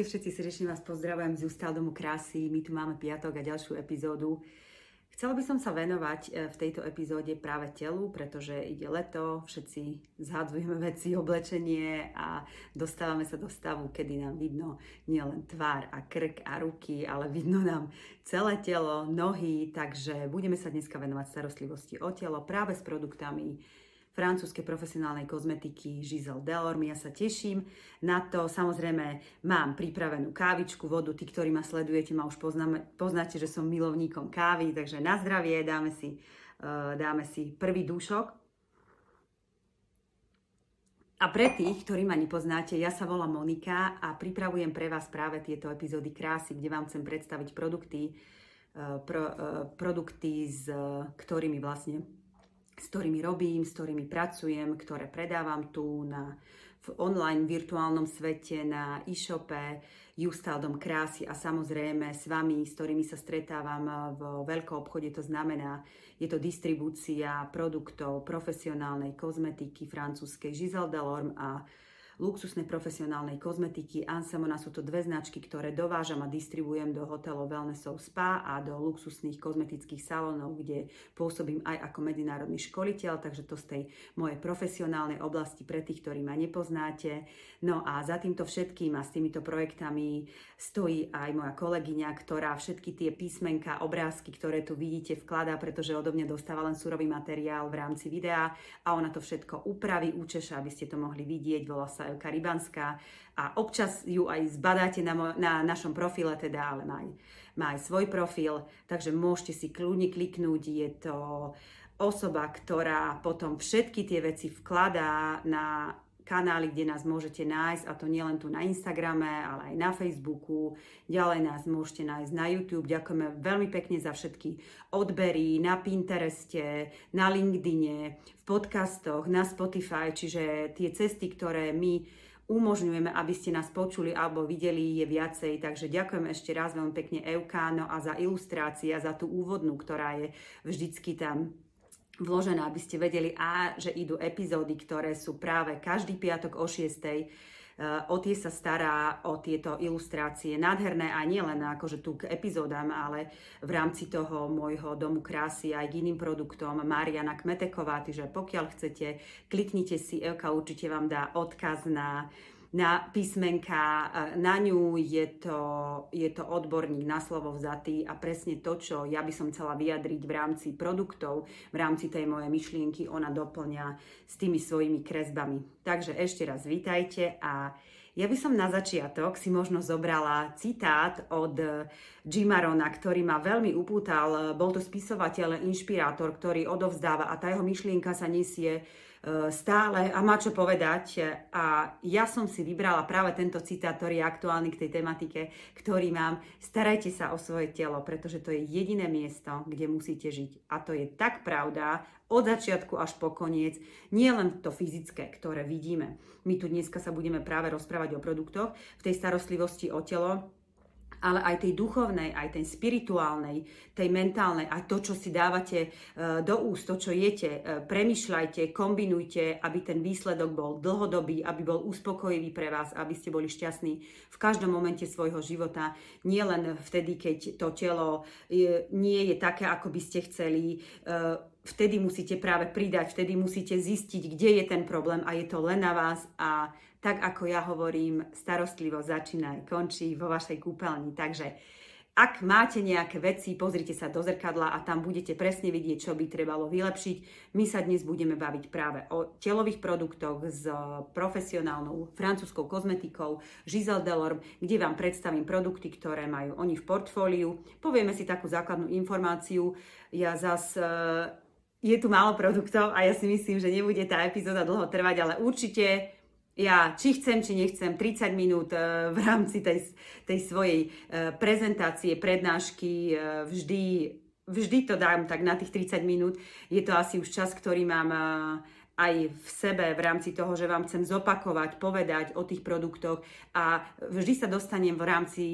Ahojte všetci, srdečne vás pozdravujem z Ústav domu krásy. My tu máme piatok a ďalšiu epizódu. Chcela by som sa venovať e, v tejto epizóde práve telu, pretože ide leto, všetci zhadzujeme veci, oblečenie a dostávame sa do stavu, kedy nám vidno nielen tvár a krk a ruky, ale vidno nám celé telo, nohy, takže budeme sa dneska venovať starostlivosti o telo práve s produktami francúzskej profesionálnej kozmetiky Giselle Delorme. Ja sa teším na to. Samozrejme, mám pripravenú kávičku, vodu. Tí, ktorí ma sledujete, ma už poznáme, poznáte, že som milovníkom kávy, takže na zdravie dáme si, uh, dáme si prvý dúšok. A pre tých, ktorí ma nepoznáte, ja sa volám Monika a pripravujem pre vás práve tieto epizódy krásy, kde vám chcem predstaviť produkty, uh, pro, uh, produkty, s ktorými vlastne s ktorými robím, s ktorými pracujem, ktoré predávam tu na, v online virtuálnom svete, na e-shope, Justaldom krásy a samozrejme s vami, s ktorými sa stretávam v veľkom obchode. To znamená, je to distribúcia produktov profesionálnej kozmetiky francúzskej Giselle Delorme a luxusnej profesionálnej kozmetiky. Ansamona sú to dve značky, ktoré dovážam a distribujem do hotelov Wellnessov Spa a do luxusných kozmetických salónov, kde pôsobím aj ako medzinárodný školiteľ, takže to z tej mojej profesionálnej oblasti pre tých, ktorí ma nepoznáte. No a za týmto všetkým a s týmito projektami stojí aj moja kolegyňa, ktorá všetky tie písmenka, obrázky, ktoré tu vidíte, vkladá, pretože odo mňa dostáva len surový materiál v rámci videa a ona to všetko upraví, účeša, aby ste to mohli vidieť. Volá sa Elka Rybanská a občas ju aj zbadáte na, mo- na našom profile, teda, ale má aj, má aj svoj profil, takže môžete si kľudne kliknúť, je to osoba, ktorá potom všetky tie veci vkladá na kanály, kde nás môžete nájsť, a to nielen tu na Instagrame, ale aj na Facebooku. Ďalej nás môžete nájsť na YouTube. Ďakujeme veľmi pekne za všetky odbery na Pintereste, na LinkedIne, v podcastoch, na Spotify, čiže tie cesty, ktoré my umožňujeme, aby ste nás počuli alebo videli, je viacej. Takže ďakujem ešte raz veľmi pekne Eukáno a za ilustrácia, za tú úvodnú, ktorá je vždycky tam vložené, aby ste vedeli, a že idú epizódy, ktoré sú práve každý piatok o 6. E, o tie sa stará, o tieto ilustrácie nádherné a nielen akože tu k epizódam, ale v rámci toho môjho domu krásy aj k iným produktom Mariana Kmeteková, takže pokiaľ chcete, kliknite si, Elka určite vám dá odkaz na na písmenka, na ňu je to, je to odborník na slovo vzatý a presne to, čo ja by som chcela vyjadriť v rámci produktov, v rámci tej mojej myšlienky, ona doplňa s tými svojimi kresbami. Takže ešte raz vítajte a ja by som na začiatok si možno zobrala citát od Jimarona, ktorý ma veľmi upútal. Bol to spisovateľ, inšpirátor, ktorý odovzdáva a tá jeho myšlienka sa nesie stále a má čo povedať. A ja som si vybrala práve tento citát, ktorý je aktuálny k tej tematike, ktorý mám. Starajte sa o svoje telo, pretože to je jediné miesto, kde musíte žiť. A to je tak pravda od začiatku až po koniec. Nie len to fyzické, ktoré vidíme. My tu dneska sa budeme práve rozprávať o produktoch v tej starostlivosti o telo, ale aj tej duchovnej, aj tej spirituálnej, tej mentálnej, a to, čo si dávate e, do úst, to, čo jete, e, premyšľajte, kombinujte, aby ten výsledok bol dlhodobý, aby bol uspokojivý pre vás, aby ste boli šťastní v každom momente svojho života, nie len vtedy, keď to telo e, nie je také, ako by ste chceli, vtedy musíte práve pridať, vtedy musíte zistiť, kde je ten problém a je to len na vás a tak ako ja hovorím, starostlivo začína aj končí vo vašej kúpeľni. Takže ak máte nejaké veci, pozrite sa do zrkadla a tam budete presne vidieť, čo by trebalo vylepšiť. My sa dnes budeme baviť práve o telových produktoch s profesionálnou francúzskou kozmetikou Giselle Delorme, kde vám predstavím produkty, ktoré majú oni v portfóliu. Povieme si takú základnú informáciu. Ja zas e, je tu málo produktov a ja si myslím, že nebude tá epizóda dlho trvať, ale určite ja či chcem, či nechcem, 30 minút e, v rámci tej, tej svojej e, prezentácie, prednášky, e, vždy, vždy to dám tak na tých 30 minút. Je to asi už čas, ktorý mám aj v sebe v rámci toho, že vám chcem zopakovať, povedať o tých produktoch a vždy sa dostanem v rámci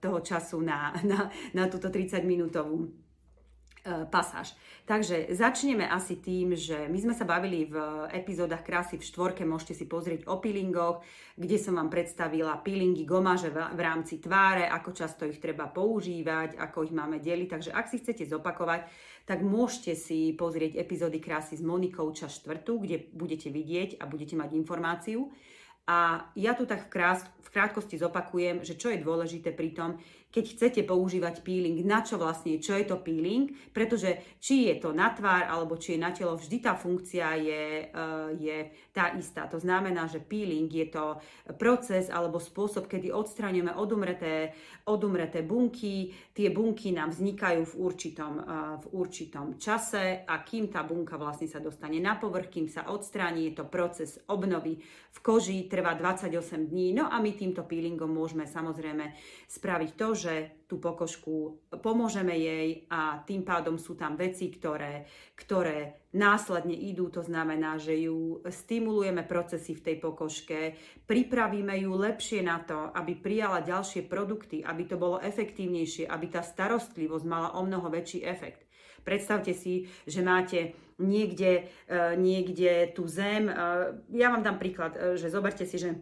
toho času na, na, na túto 30 minútovú pasáž. Takže začneme asi tým, že my sme sa bavili v epizódach krásy v štvorke, môžete si pozrieť o peelingoch, kde som vám predstavila peelingy gomaže v rámci tváre, ako často ich treba používať, ako ich máme deliť. Takže ak si chcete zopakovať, tak môžete si pozrieť epizódy krásy s Monikou čas štvrtú, kde budete vidieť a budete mať informáciu. A ja tu tak v, krás, v krátkosti zopakujem, že čo je dôležité pri tom, keď chcete používať peeling, na čo vlastne, čo je to peeling, pretože či je to na tvár alebo či je na telo, vždy tá funkcia je, eh, je tá istá. To znamená, že peeling je to proces alebo spôsob, kedy odstraňujeme odumreté, odumreté bunky. Tie bunky nám vznikajú v určitom, eh, v určitom čase a kým tá bunka vlastne sa dostane na povrch, kým sa odstráni, je to proces obnovy v koži, trvá 28 dní. No a my týmto peelingom môžeme samozrejme spraviť to, že tú pokožku pomôžeme jej a tým pádom sú tam veci, ktoré, ktoré následne idú, to znamená, že ju stimulujeme procesy v tej pokožke, pripravíme ju lepšie na to, aby prijala ďalšie produkty, aby to bolo efektívnejšie, aby tá starostlivosť mala o mnoho väčší efekt. Predstavte si, že máte niekde, e, niekde tú zem. E, ja vám dám príklad, e, že zoberte si, že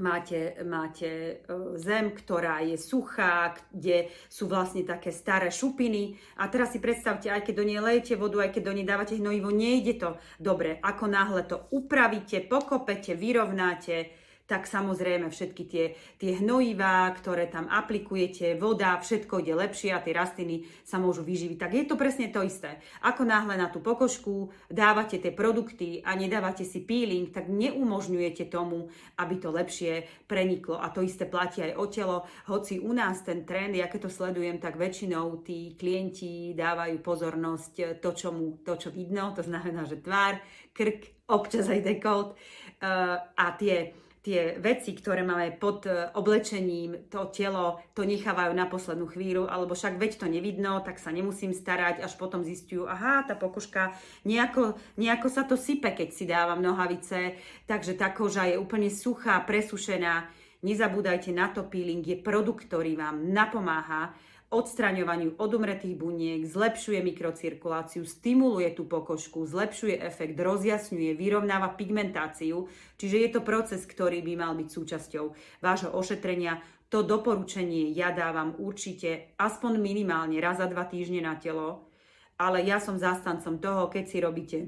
máte, máte e, zem, ktorá je suchá, kde sú vlastne také staré šupiny a teraz si predstavte, aj keď do nej lejete vodu, aj keď do nej dávate hnojivo, nejde to dobre. Ako náhle to upravíte, pokopete, vyrovnáte, tak samozrejme všetky tie, tie hnojivá, ktoré tam aplikujete, voda, všetko ide lepšie a tie rastliny sa môžu vyživiť. Tak je to presne to isté. Ako náhle na tú pokožku dávate tie produkty a nedávate si peeling, tak neumožňujete tomu, aby to lepšie preniklo. A to isté platí aj o telo. Hoci u nás ten trend, ja keď to sledujem, tak väčšinou tí klienti dávajú pozornosť to, čo, mu, to, čo vidno, to znamená, že tvár, krk, občas aj dekolt uh, a tie tie veci, ktoré máme pod e, oblečením, to telo, to nechávajú na poslednú chvíľu, alebo však veď to nevidno, tak sa nemusím starať, až potom zistujú, aha, tá pokožka, nejako, nejako sa to sype, keď si dávam nohavice, takže tá koža je úplne suchá, presušená. Nezabúdajte na to, peeling je produkt, ktorý vám napomáha odstraňovaniu odumretých buniek, zlepšuje mikrocirkuláciu, stimuluje tú pokožku, zlepšuje efekt, rozjasňuje, vyrovnáva pigmentáciu. Čiže je to proces, ktorý by mal byť súčasťou vášho ošetrenia. To doporučenie ja dávam určite aspoň minimálne raz za dva týždne na telo, ale ja som zastancom toho, keď si robíte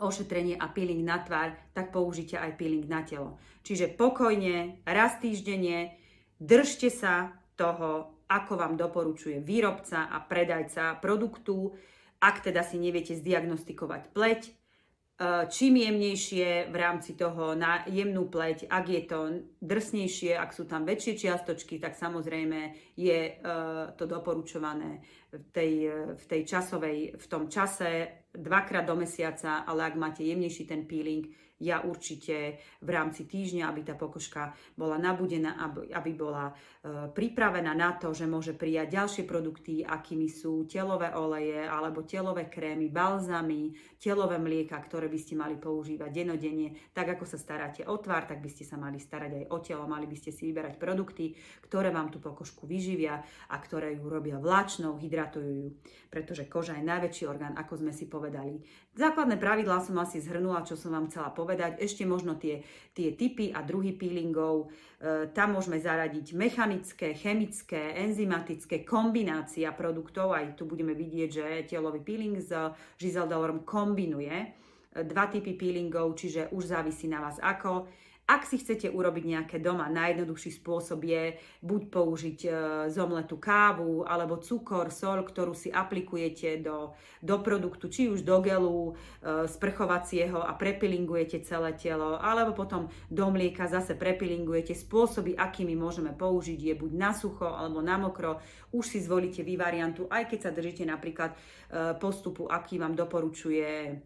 ošetrenie a peeling na tvár, tak použite aj peeling na telo. Čiže pokojne, raz týždenne, držte sa toho ako vám doporučuje výrobca a predajca produktu, ak teda si neviete zdiagnostikovať pleť, e, čím jemnejšie v rámci toho na jemnú pleť, ak je to drsnejšie, ak sú tam väčšie čiastočky, tak samozrejme je e, to doporučované v tej, v tej časovej, v tom čase dvakrát do mesiaca, ale ak máte jemnejší ten peeling, ja určite v rámci týždňa, aby tá pokožka bola nabudená, aby, bola e, pripravená na to, že môže prijať ďalšie produkty, akými sú telové oleje alebo telové krémy, balzamy, telové mlieka, ktoré by ste mali používať denodenne. Tak ako sa staráte o tvár, tak by ste sa mali starať aj o telo, mali by ste si vyberať produkty, ktoré vám tú pokožku vyživia a ktoré ju robia vláčnou, hydratujú ju, pretože koža je najväčší orgán, ako sme si povedali. Základné pravidlá som asi zhrnula, čo som vám chcela povedať. Ešte možno tie, tie typy a druhy peelingov. E, tam môžeme zaradiť mechanické, chemické, enzymatické, kombinácia produktov. Aj tu budeme vidieť, že telový peeling s Giselle kombinuje e, dva typy peelingov, čiže už závisí na vás ako. Ak si chcete urobiť nejaké doma, najjednoduchší spôsob je buď použiť e, zomletú kávu alebo cukor, sol, ktorú si aplikujete do, do produktu, či už do gelu e, sprchovacieho a prepilingujete celé telo, alebo potom do mlieka zase prepilingujete. Spôsoby, akými môžeme použiť, je buď na sucho alebo na mokro. Už si zvolíte vy variantu, aj keď sa držíte napríklad e, postupu, aký vám doporučuje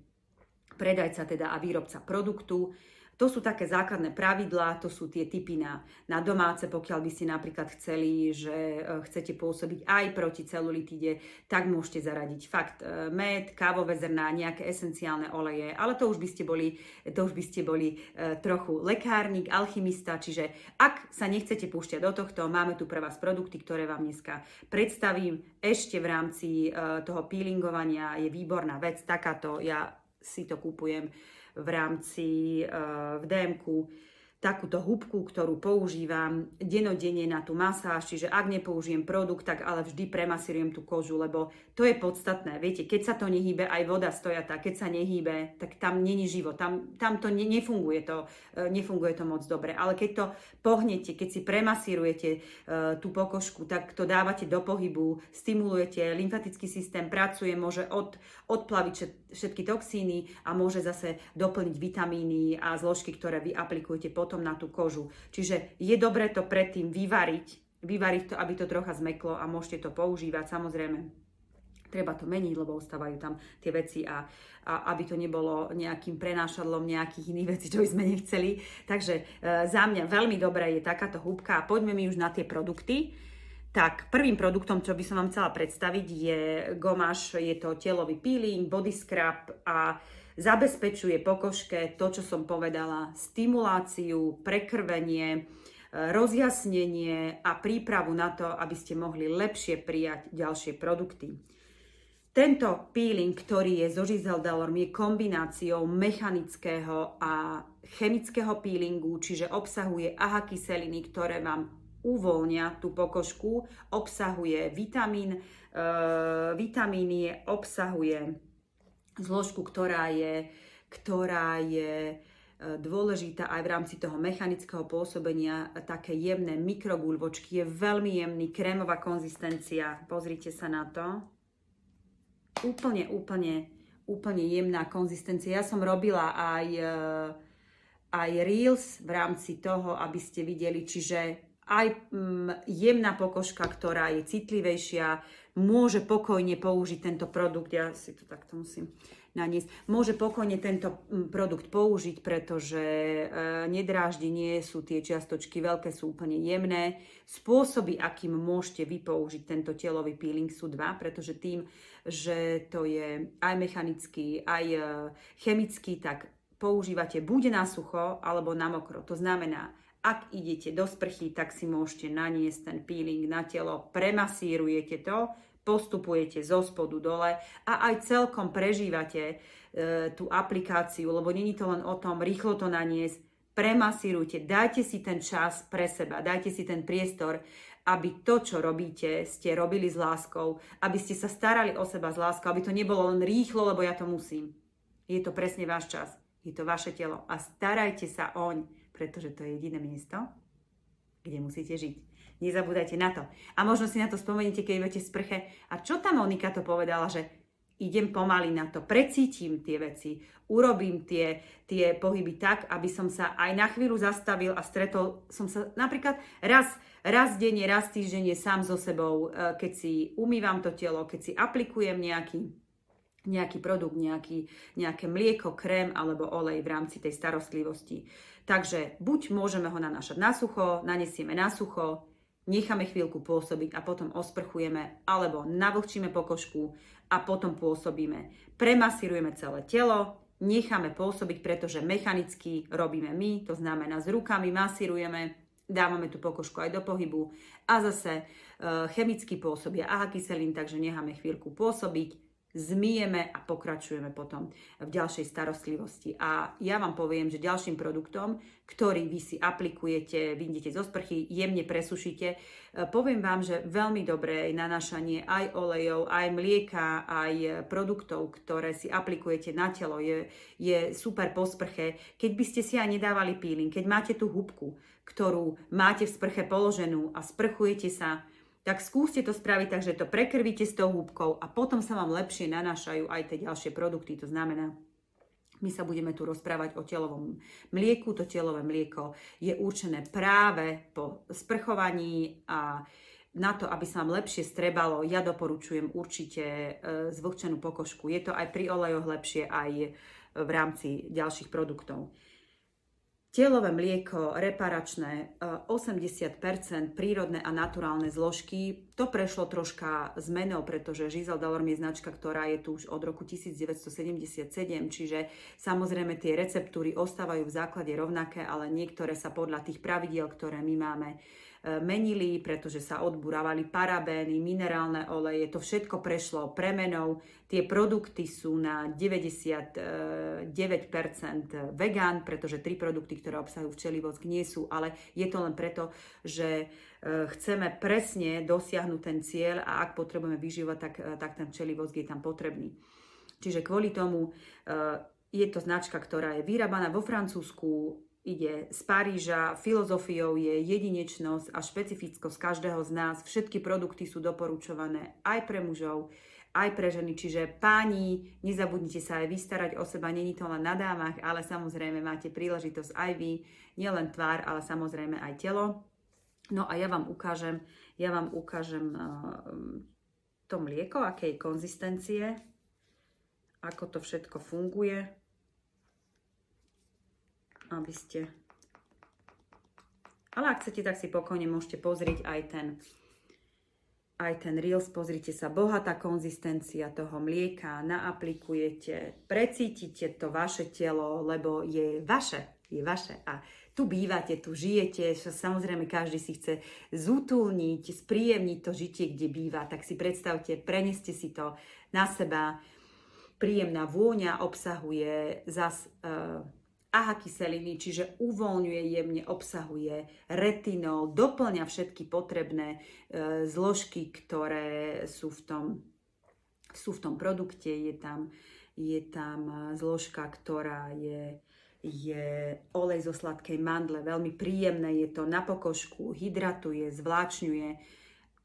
predajca teda a výrobca produktu. to sú také základné pravidlá, to sú tie typy na, na domáce, pokiaľ by ste napríklad chceli, že e, chcete pôsobiť aj proti celulitíde, tak môžete zaradiť fakt e, med, kávové zrná, nejaké esenciálne oleje, ale to už by ste boli, to už by ste boli e, trochu lekárnik, alchymista, čiže ak sa nechcete púšťať do tohto, máme tu pre vás produkty, ktoré vám dneska predstavím. Ešte v rámci toho peelingovania je výborná vec, takáto, ja si to kúpujem v rámci uh, v DMK takúto hubku, ktorú používam denodenne na tú masáž, čiže ak nepoužijem produkt, tak ale vždy premasírujem tú kožu, lebo to je podstatné. Viete, keď sa to nehýbe, aj voda stojatá, keď sa nehýbe, tak tam není život, tam, tam to ne, nefunguje, to, e, nefunguje to moc dobre. Ale keď to pohnete, keď si premasírujete uh, tú pokožku, tak to dávate do pohybu, stimulujete, lymfatický systém pracuje, môže od, odplaviť všetky toxíny a môže zase doplniť vitamíny a zložky, ktoré vy aplikujete potom na tú kožu. Čiže je dobré to predtým vyvariť, vyvariť to, aby to trocha zmeklo a môžete to používať. Samozrejme, treba to meniť, lebo ostávajú tam tie veci a, a aby to nebolo nejakým prenášadlom nejakých iných vecí, čo by sme nechceli. Takže e, za mňa veľmi dobré je takáto húbka a poďme mi už na tie produkty. Tak, prvým produktom, čo by som vám chcela predstaviť, je gomáš, je to telový peeling, body scrub a zabezpečuje pokožke to, čo som povedala, stimuláciu, prekrvenie, e, rozjasnenie a prípravu na to, aby ste mohli lepšie prijať ďalšie produkty. Tento peeling, ktorý je zo Giseldalorm, je kombináciou mechanického a chemického peelingu, čiže obsahuje AHA kyseliny, ktoré vám uvoľnia tú pokožku, obsahuje vitamín, e, vitamíny, obsahuje zložku, ktorá je, ktorá je e, dôležitá aj v rámci toho mechanického pôsobenia, také jemné mikrogulvočky, je veľmi jemný, krémová konzistencia, pozrite sa na to. Úplne, úplne, úplne jemná konzistencia. Ja som robila aj, e, aj reels v rámci toho, aby ste videli, čiže aj mm, jemná pokožka, ktorá je citlivejšia, môže pokojne použiť tento produkt. Ja si to takto musím naniesť. Môže pokojne tento mm, produkt použiť, pretože e, nedráždi nie sú tie čiastočky veľké, sú úplne jemné. Spôsoby, akým môžete vy použiť tento telový peeling sú dva, pretože tým, že to je aj mechanický, aj e, chemický, tak používate buď na sucho alebo na mokro. To znamená, ak idete do sprchy, tak si môžete naniesť ten peeling na telo, premasírujete to, postupujete zo spodu dole a aj celkom prežívate e, tú aplikáciu, lebo není to len o tom rýchlo to naniesť, premasírujte, dajte si ten čas pre seba, dajte si ten priestor, aby to, čo robíte, ste robili s láskou, aby ste sa starali o seba s láskou, aby to nebolo len rýchlo, lebo ja to musím. Je to presne váš čas, je to vaše telo a starajte sa oň pretože to je jediné miesto, kde musíte žiť. Nezabúdajte na to. A možno si na to spomeníte, keď v sprche. A čo tá Monika to povedala, že idem pomaly na to, precítim tie veci, urobím tie, tie pohyby tak, aby som sa aj na chvíľu zastavil a stretol som sa napríklad raz, raz denne, raz týždenne sám so sebou, e, keď si umývam to telo, keď si aplikujem nejaký nejaký produkt, nejaký, nejaké mlieko, krém alebo olej v rámci tej starostlivosti. Takže buď môžeme ho nanášať na sucho, nanesieme na sucho, necháme chvíľku pôsobiť a potom osprchujeme, alebo navlhčíme pokožku a potom pôsobíme. Premasírujeme celé telo, necháme pôsobiť, pretože mechanicky robíme my, to znamená s rukami masírujeme, dávame tú pokožku aj do pohybu a zase e, chemicky pôsobia aha kyselín, takže necháme chvíľku pôsobiť, zmijeme a pokračujeme potom v ďalšej starostlivosti. A ja vám poviem, že ďalším produktom, ktorý vy si aplikujete, vyjdete zo sprchy, jemne presušíte, e, poviem vám, že veľmi dobré je nanášanie aj olejov, aj mlieka, aj produktov, ktoré si aplikujete na telo, je, je super po sprche. Keď by ste si aj nedávali peeling, keď máte tú hubku, ktorú máte v sprche položenú a sprchujete sa, tak skúste to spraviť tak, že to prekrvíte s tou húbkou a potom sa vám lepšie nanášajú aj tie ďalšie produkty. To znamená, my sa budeme tu rozprávať o telovom mlieku. To telové mlieko je určené práve po sprchovaní a na to, aby sa vám lepšie strebalo, ja doporučujem určite e, zvlhčenú pokožku. Je to aj pri olejoch lepšie, aj v rámci ďalších produktov. Telové mlieko, reparačné, 80% prírodné a naturálne zložky. To prešlo troška zmenou, pretože Giselle Delorme je značka, ktorá je tu už od roku 1977, čiže samozrejme tie receptúry ostávajú v základe rovnaké, ale niektoré sa podľa tých pravidiel, ktoré my máme, menili, pretože sa odburávali parabény, minerálne oleje, to všetko prešlo premenou. Tie produkty sú na 99% vegan, pretože tri produkty, ktoré obsahujú včelí vosk, nie sú, ale je to len preto, že e, chceme presne dosiahnuť ten cieľ a ak potrebujeme vyžívať, tak, e, tak ten včelí vosk je tam potrebný. Čiže kvôli tomu je to značka, ktorá je vyrábaná vo Francúzsku, ide z Paríža, filozofiou je jedinečnosť a špecifickosť každého z nás. Všetky produkty sú doporučované aj pre mužov, aj pre ženy. Čiže páni, nezabudnite sa aj vystarať o seba, není to len na dámach, ale samozrejme máte príležitosť aj vy, nielen tvár, ale samozrejme aj telo. No a ja vám ukážem, ja vám ukážem uh, to mlieko, akej konzistencie, ako to všetko funguje aby ste... Ale ak chcete, tak si pokojne môžete pozrieť aj ten, aj ten Reels. Pozrite sa, bohatá konzistencia toho mlieka, naaplikujete, precítite to vaše telo, lebo je vaše, je vaše. A tu bývate, tu žijete, samozrejme každý si chce zútulniť, spríjemniť to žitie, kde býva, tak si predstavte, preneste si to na seba. Príjemná vôňa obsahuje zas... Uh, aha kyseliny, čiže uvoľňuje jemne, obsahuje retinol, doplňa všetky potrebné e, zložky, ktoré sú v tom, sú v tom produkte. Je tam, je tam e, zložka, ktorá je, je olej zo sladkej mandle, veľmi príjemné, je to na pokožku, hydratuje, zvláčňuje.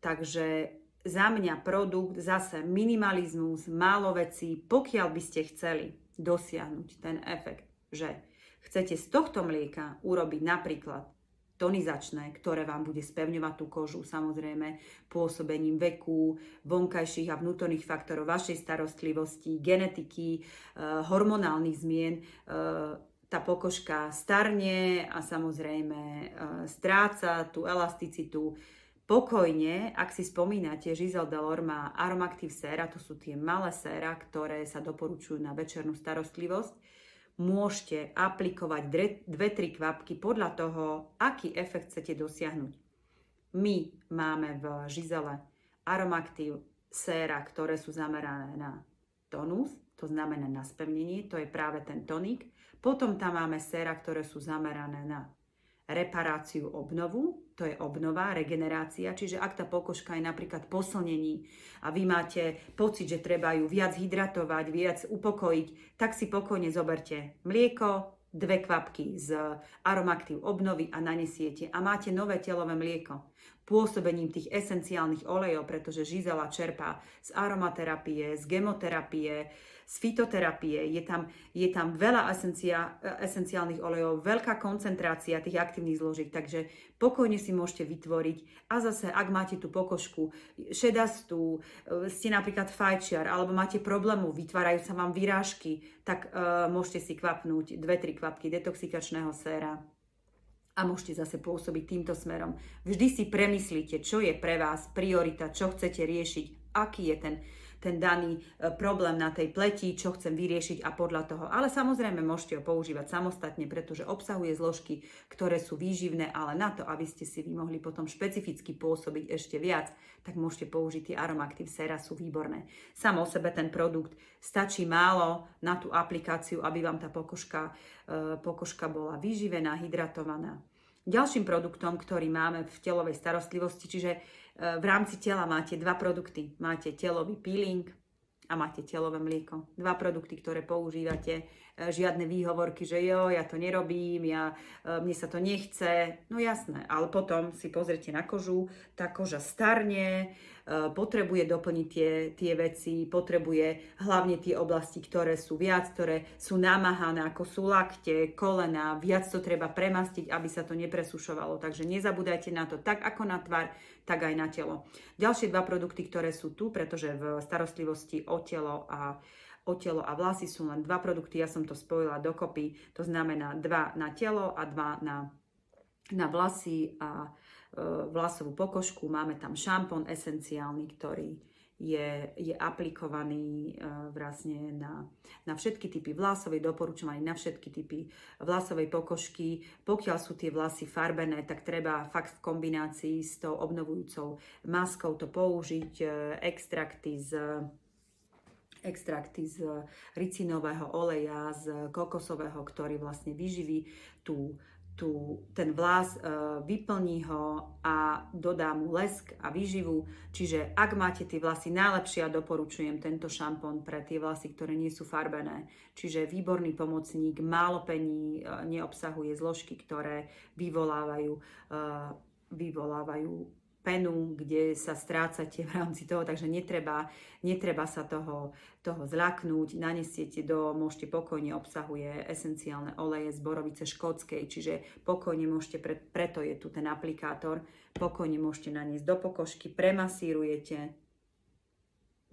Takže za mňa produkt zase minimalizmus, málo vecí, pokiaľ by ste chceli dosiahnuť ten efekt, že chcete z tohto mlieka urobiť napríklad tonizačné, ktoré vám bude spevňovať tú kožu, samozrejme pôsobením veku, vonkajších a vnútorných faktorov vašej starostlivosti, genetiky, e, hormonálnych zmien, e, tá pokožka starne a samozrejme e, stráca tú elasticitu. Pokojne, ak si spomínate, Giselle Delor má Aromactive séra, to sú tie malé séra, ktoré sa doporučujú na večernú starostlivosť môžete aplikovať 2-3 kvapky podľa toho, aký efekt chcete dosiahnuť. My máme v žizele Aromactive séra, ktoré sú zamerané na tonus, to znamená na spevnenie, to je práve ten tonik. Potom tam máme séra, ktoré sú zamerané na reparáciu, obnovu, to je obnova, regenerácia, čiže ak tá pokožka je napríklad poslnení a vy máte pocit, že treba ju viac hydratovať, viac upokojiť, tak si pokojne zoberte mlieko, dve kvapky z aromaktív obnovy a nanesiete. A máte nové telové mlieko pôsobením tých esenciálnych olejov, pretože žizela čerpá z aromaterapie, z gemoterapie, z fitoterapie, je tam, je tam veľa esencia, esenciálnych olejov, veľká koncentrácia tých aktívnych zložiek, takže pokojne si môžete vytvoriť. A zase, ak máte tú pokožku šedastú, e, ste napríklad fajčiar, alebo máte problému, vytvárajú sa vám vyrážky, tak uh, môžete si kvapnúť 2-3 kvapky detoxikačného séra a môžete zase pôsobiť týmto smerom. Vždy si premyslíte, čo je pre vás priorita, čo chcete riešiť, aký je ten ten daný e, problém na tej pleti, čo chcem vyriešiť a podľa toho. Ale samozrejme môžete ho používať samostatne, pretože obsahuje zložky, ktoré sú výživné, ale na to, aby ste si vy mohli potom špecificky pôsobiť ešte viac, tak môžete použiť tie Aromactive Sera, sú výborné. Sam o sebe ten produkt stačí málo na tú aplikáciu, aby vám tá pokožka, e, pokožka bola vyživená, hydratovaná. Ďalším produktom, ktorý máme v telovej starostlivosti, čiže v rámci tela máte dva produkty. Máte telový peeling a máte telové mlieko. Dva produkty, ktoré používate. E, žiadne výhovorky, že jo, ja to nerobím, ja, e, mne sa to nechce. No jasné, ale potom si pozrite na kožu, tá koža starne, Eh, potrebuje doplniť tie, tie veci, potrebuje hlavne tie oblasti, ktoré sú viac, ktoré sú namáhané, ako sú lakte, kolena, viac to treba premastiť, aby sa to nepresušovalo. Takže nezabúdajte na to tak ako na tvár, tak aj na telo. Ďalšie dva produkty, ktoré sú tu, pretože v starostlivosti o telo a o telo a vlasy sú len dva produkty, ja som to spojila dokopy, to znamená dva na telo a dva na, na vlasy a e, vlasovú pokožku. Máme tam šampón esenciálny, ktorý je, je aplikovaný uh, na, na všetky typy vlasovej, doporučovaný na všetky typy vlasovej pokožky. Pokiaľ sú tie vlasy farbené, tak treba fakt v kombinácii s tou obnovujúcou maskou to použiť. Uh, extrakty z extrakty z ricinového oleja, z kokosového, ktorý vlastne vyživí tú tu, ten vlas, e, vyplní ho a dodá mu lesk a výživu. Čiže ak máte tie vlasy, najlepšie ja doporučujem tento šampón pre tie vlasy, ktoré nie sú farbené. Čiže výborný pomocník, málo pení, e, neobsahuje zložky, ktoré vyvolávajú, e, vyvolávajú penu, kde sa strácate v rámci toho, takže netreba, netreba sa toho, toho zľaknúť. Nanesiete do, môžete pokojne, obsahuje esenciálne oleje z borovice škótskej, čiže pokojne môžete, pre, preto je tu ten aplikátor, pokojne môžete naniesť do pokožky, premasírujete,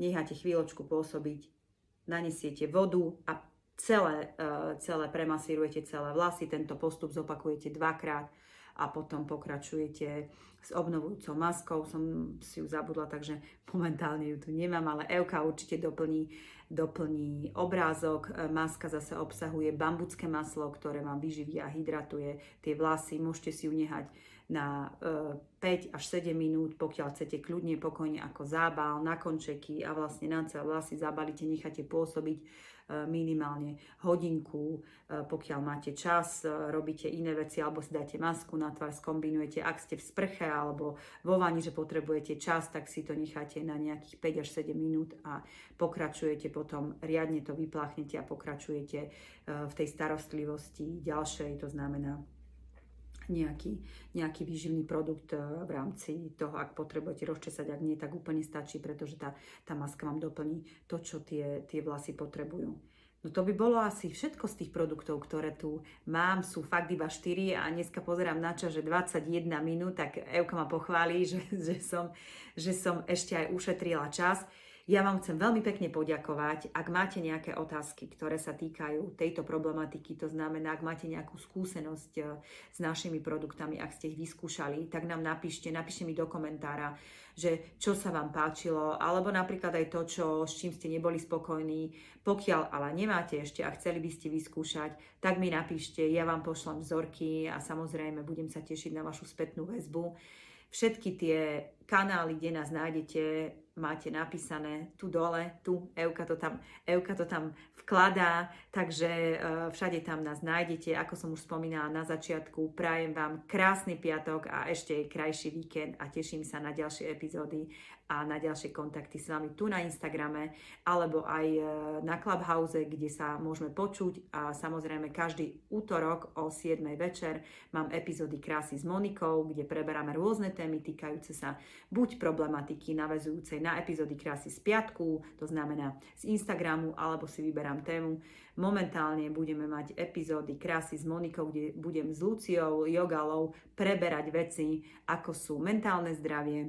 necháte chvíľočku pôsobiť, nanesiete vodu a celé, uh, celé premasírujete celé vlasy, tento postup zopakujete dvakrát a potom pokračujete s obnovujúcou maskou. Som si ju zabudla, takže momentálne ju tu nemám, ale Euka určite doplní, doplní obrázok. Maska zase obsahuje bambucké maslo, ktoré vám vyživí a hydratuje tie vlasy. Môžete si ju nehať na 5 e, až 7 minút, pokiaľ chcete kľudne, pokojne ako zábal, na končeky a vlastne na celé vlasy zabalíte, necháte pôsobiť E, minimálne hodinku, e, pokiaľ máte čas, e, robíte iné veci alebo si dáte masku na tvár, skombinujete, ak ste v sprche alebo vo vani, že potrebujete čas, tak si to necháte na nejakých 5 až 7 minút a pokračujete potom, riadne to vypláchnete a pokračujete v tej starostlivosti ďalšej, to znamená nejaký, nejaký výživný produkt v rámci toho, ak potrebujete rozčesať, ak nie, tak úplne stačí, pretože tá, tá maska vám doplní to, čo tie, tie vlasy potrebujú. No to by bolo asi všetko z tých produktov, ktoré tu mám. Sú fakt iba 4 a dneska pozerám na čas, že 21 minút, tak Euka ma pochváli, že, že, som, že som ešte aj ušetrila čas. Ja vám chcem veľmi pekne poďakovať. Ak máte nejaké otázky, ktoré sa týkajú tejto problematiky, to znamená, ak máte nejakú skúsenosť eh, s našimi produktami, ak ste ich vyskúšali, tak nám napíšte, napíšte mi do komentára, že čo sa vám páčilo, alebo napríklad aj to, čo, s čím ste neboli spokojní. Pokiaľ ale nemáte ešte a chceli by ste vyskúšať, tak mi napíšte, ja vám pošlem vzorky a samozrejme budem sa tešiť na vašu spätnú väzbu. Všetky tie kanály, kde nás nájdete, máte napísané tu dole, tu, Euka to tam, Euka to tam vkladá, takže uh, všade tam nás nájdete. Ako som už spomínala na začiatku, prajem vám krásny piatok a ešte krajší víkend a teším sa na ďalšie epizódy a na ďalšie kontakty s vami tu na Instagrame alebo aj e, na Clubhouse, kde sa môžeme počuť a samozrejme každý útorok o 7. večer mám epizódy Krásy s Monikou, kde preberáme rôzne témy týkajúce sa buď problematiky navezujúcej na epizódy Krásy z piatku, to znamená z Instagramu, alebo si vyberám tému. Momentálne budeme mať epizódy Krásy s Monikou, kde budem s Luciou, Jogalou preberať veci, ako sú mentálne zdravie,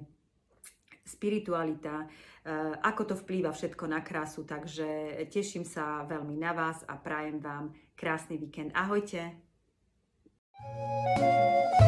spiritualita, eh, ako to vplýva všetko na krásu. Takže teším sa veľmi na vás a prajem vám krásny víkend. Ahojte! thank you